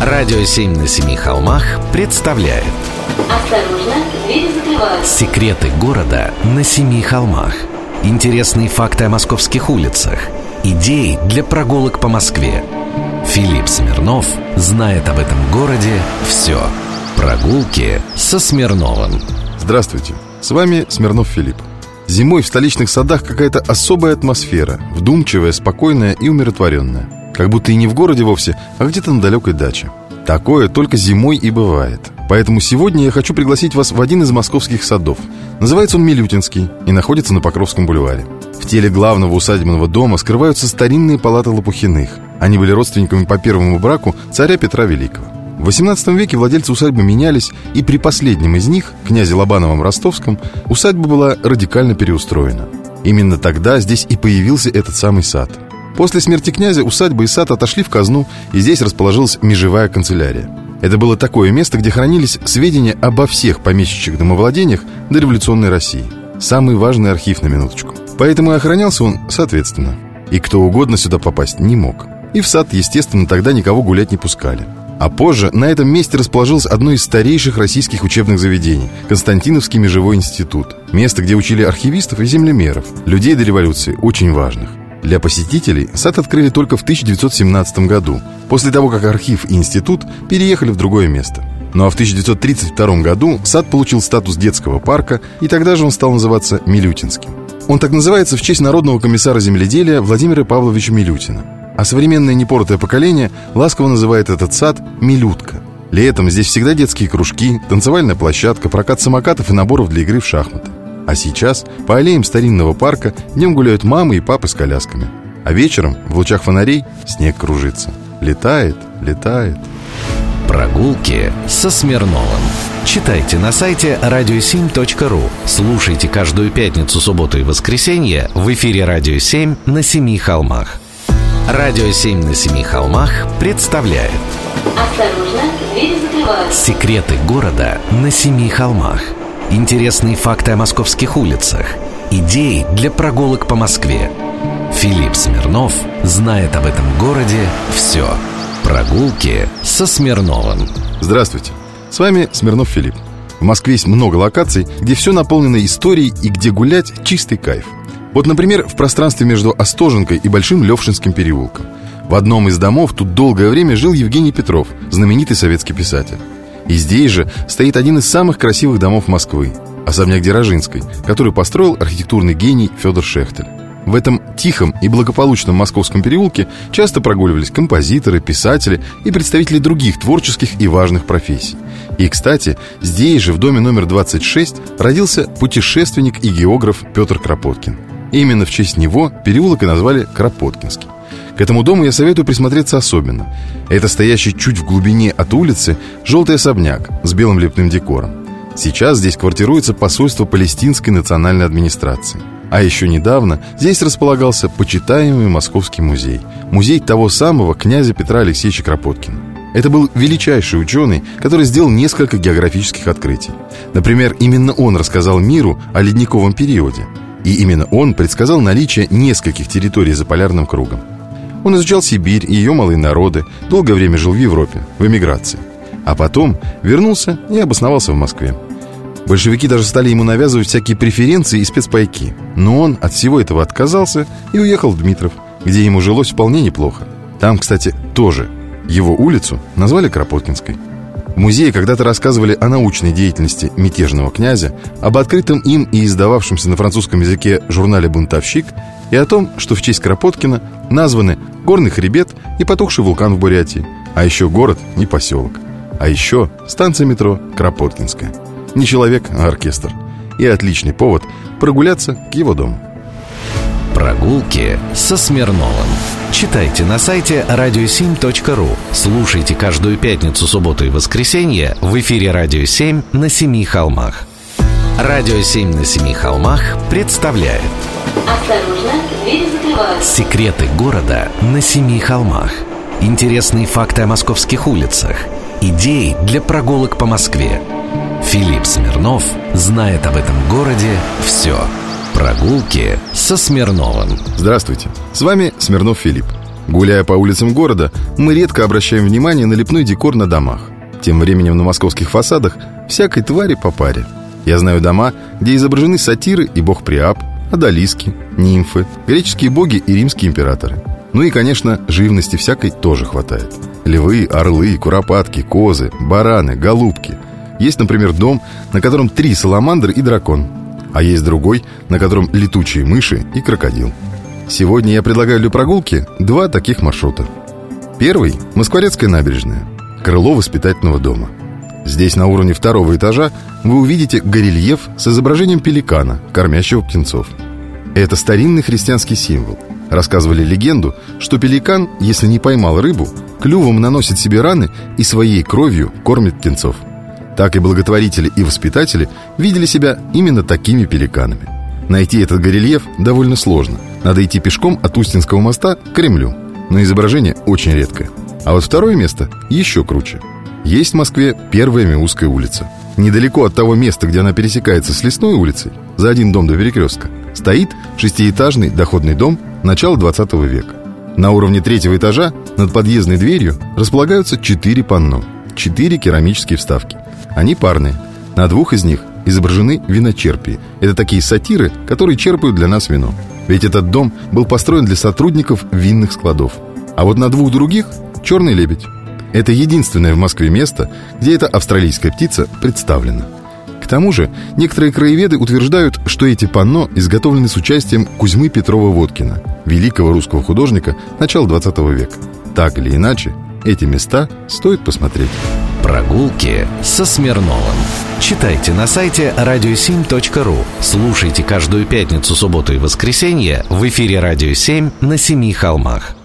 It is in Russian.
Радио «Семь на семи холмах» представляет. Осторожно, двери закрываются. Секреты города на семи холмах. Интересные факты о московских улицах. Идеи для прогулок по Москве. Филипп Смирнов знает об этом городе все Прогулки со Смирновым. Здравствуйте, с вами Смирнов Филипп. Зимой в столичных садах какая-то особая атмосфера, вдумчивая, спокойная и умиротворенная. Как будто и не в городе вовсе, а где-то на далекой даче. Такое только зимой и бывает. Поэтому сегодня я хочу пригласить вас в один из московских садов. Называется он Милютинский и находится на Покровском бульваре. В теле главного усадебного дома скрываются старинные палаты Лопухиных. Они были родственниками по первому браку царя Петра Великого. В XVIII веке владельцы усадьбы менялись, и при последнем из них, князе Лобановом Ростовском, усадьба была радикально переустроена. Именно тогда здесь и появился этот самый сад. После смерти князя усадьба и сад отошли в казну, и здесь расположилась межевая канцелярия. Это было такое место, где хранились сведения обо всех помещичьих домовладениях до революционной России. Самый важный архив на минуточку. Поэтому и охранялся он соответственно. И кто угодно сюда попасть не мог. И в сад, естественно, тогда никого гулять не пускали. А позже на этом месте расположилось одно из старейших российских учебных заведений – Константиновский межевой институт. Место, где учили архивистов и землемеров, людей до революции, очень важных. Для посетителей сад открыли только в 1917 году, после того, как архив и институт переехали в другое место. Ну а в 1932 году сад получил статус детского парка, и тогда же он стал называться Милютинским. Он так называется в честь народного комиссара земледелия Владимира Павловича Милютина – а современное непоротое поколение ласково называет этот сад «Милютка». Летом здесь всегда детские кружки, танцевальная площадка, прокат самокатов и наборов для игры в шахматы. А сейчас по аллеям старинного парка днем гуляют мамы и папы с колясками. А вечером в лучах фонарей снег кружится. Летает, летает. Прогулки со Смирновым. Читайте на сайте radio7.ru. Слушайте каждую пятницу, субботу и воскресенье в эфире «Радио 7» на Семи холмах. Радио «Семь на семи холмах» представляет Осторожно, двери закрываются. Секреты города на семи холмах Интересные факты о московских улицах Идеи для прогулок по Москве Филипп Смирнов знает об этом городе все Прогулки со Смирновым Здравствуйте, с вами Смирнов Филипп. В Москве есть много локаций, где все наполнено историей и где гулять чистый кайф – вот, например, в пространстве между Остоженкой и Большим Левшинским переулком. В одном из домов тут долгое время жил Евгений Петров, знаменитый советский писатель. И здесь же стоит один из самых красивых домов Москвы – особняк Дерожинской, который построил архитектурный гений Федор Шехтель. В этом тихом и благополучном московском переулке часто прогуливались композиторы, писатели и представители других творческих и важных профессий. И, кстати, здесь же, в доме номер 26, родился путешественник и географ Петр Кропоткин – Именно в честь него переулок и назвали Кропоткинский. К этому дому я советую присмотреться особенно. Это стоящий чуть в глубине от улицы желтый особняк с белым лепным декором. Сейчас здесь квартируется посольство Палестинской национальной администрации. А еще недавно здесь располагался почитаемый Московский музей. Музей того самого князя Петра Алексеевича Кропоткина. Это был величайший ученый, который сделал несколько географических открытий. Например, именно он рассказал миру о ледниковом периоде – и именно он предсказал наличие нескольких территорий за полярным кругом. Он изучал Сибирь и ее малые народы, долгое время жил в Европе, в эмиграции. А потом вернулся и обосновался в Москве. Большевики даже стали ему навязывать всякие преференции и спецпайки. Но он от всего этого отказался и уехал в Дмитров, где ему жилось вполне неплохо. Там, кстати, тоже его улицу назвали Кропоткинской. В музее когда-то рассказывали о научной деятельности мятежного князя, об открытом им и издававшемся на французском языке журнале «Бунтовщик» и о том, что в честь Кропоткина названы горный хребет и потухший вулкан в Бурятии, а еще город и поселок. А еще станция метро Кропоткинская. Не человек, а оркестр. И отличный повод прогуляться к его дому. Прогулки со Смирновым. Читайте на сайте radio7.ru. Слушайте каждую пятницу, субботу и воскресенье в эфире «Радио 7» на Семи холмах. «Радио 7» на Семи холмах представляет Осторожно, двери закрываются. Секреты города на Семи холмах. Интересные факты о московских улицах. Идеи для прогулок по Москве. Филипп Смирнов знает об этом городе все. Прогулки со Смирновым. Здравствуйте, с вами Смирнов Филипп. Гуляя по улицам города, мы редко обращаем внимание на лепной декор на домах. Тем временем на московских фасадах всякой твари по паре. Я знаю дома, где изображены сатиры и бог Приап, одолиски, нимфы, греческие боги и римские императоры. Ну и, конечно, живности всякой тоже хватает. Львы, орлы, куропатки, козы, бараны, голубки. Есть, например, дом, на котором три саламандры и дракон. А есть другой, на котором летучие мыши и крокодил. Сегодня я предлагаю для прогулки два таких маршрута. Первый – Москворецкая набережная, крыло воспитательного дома. Здесь на уровне второго этажа вы увидите горельеф с изображением пеликана, кормящего птенцов. Это старинный христианский символ. Рассказывали легенду, что пеликан, если не поймал рыбу, клювом наносит себе раны и своей кровью кормит птенцов. Так и благотворители и воспитатели видели себя именно такими пеликанами. Найти этот горельеф довольно сложно. Надо идти пешком от Устинского моста к Кремлю. Но изображение очень редкое. А вот второе место еще круче. Есть в Москве первая Миусская улица. Недалеко от того места, где она пересекается с Лесной улицей, за один дом до перекрестка, стоит шестиэтажный доходный дом начала 20 века. На уровне третьего этажа над подъездной дверью располагаются четыре панно, четыре керамические вставки. Они парные. На двух из них изображены виночерпии. Это такие сатиры, которые черпают для нас вино. Ведь этот дом был построен для сотрудников винных складов. А вот на двух других черный лебедь. Это единственное в Москве место, где эта австралийская птица представлена. К тому же, некоторые краеведы утверждают, что эти панно изготовлены с участием Кузьмы Петрова-Водкина, великого русского художника начала 20 века. Так или иначе, эти места стоит посмотреть. Прогулки со Смирновым. Читайте на сайте radio7.ru. Слушайте каждую пятницу, субботу и воскресенье в эфире «Радио 7» на Семи холмах.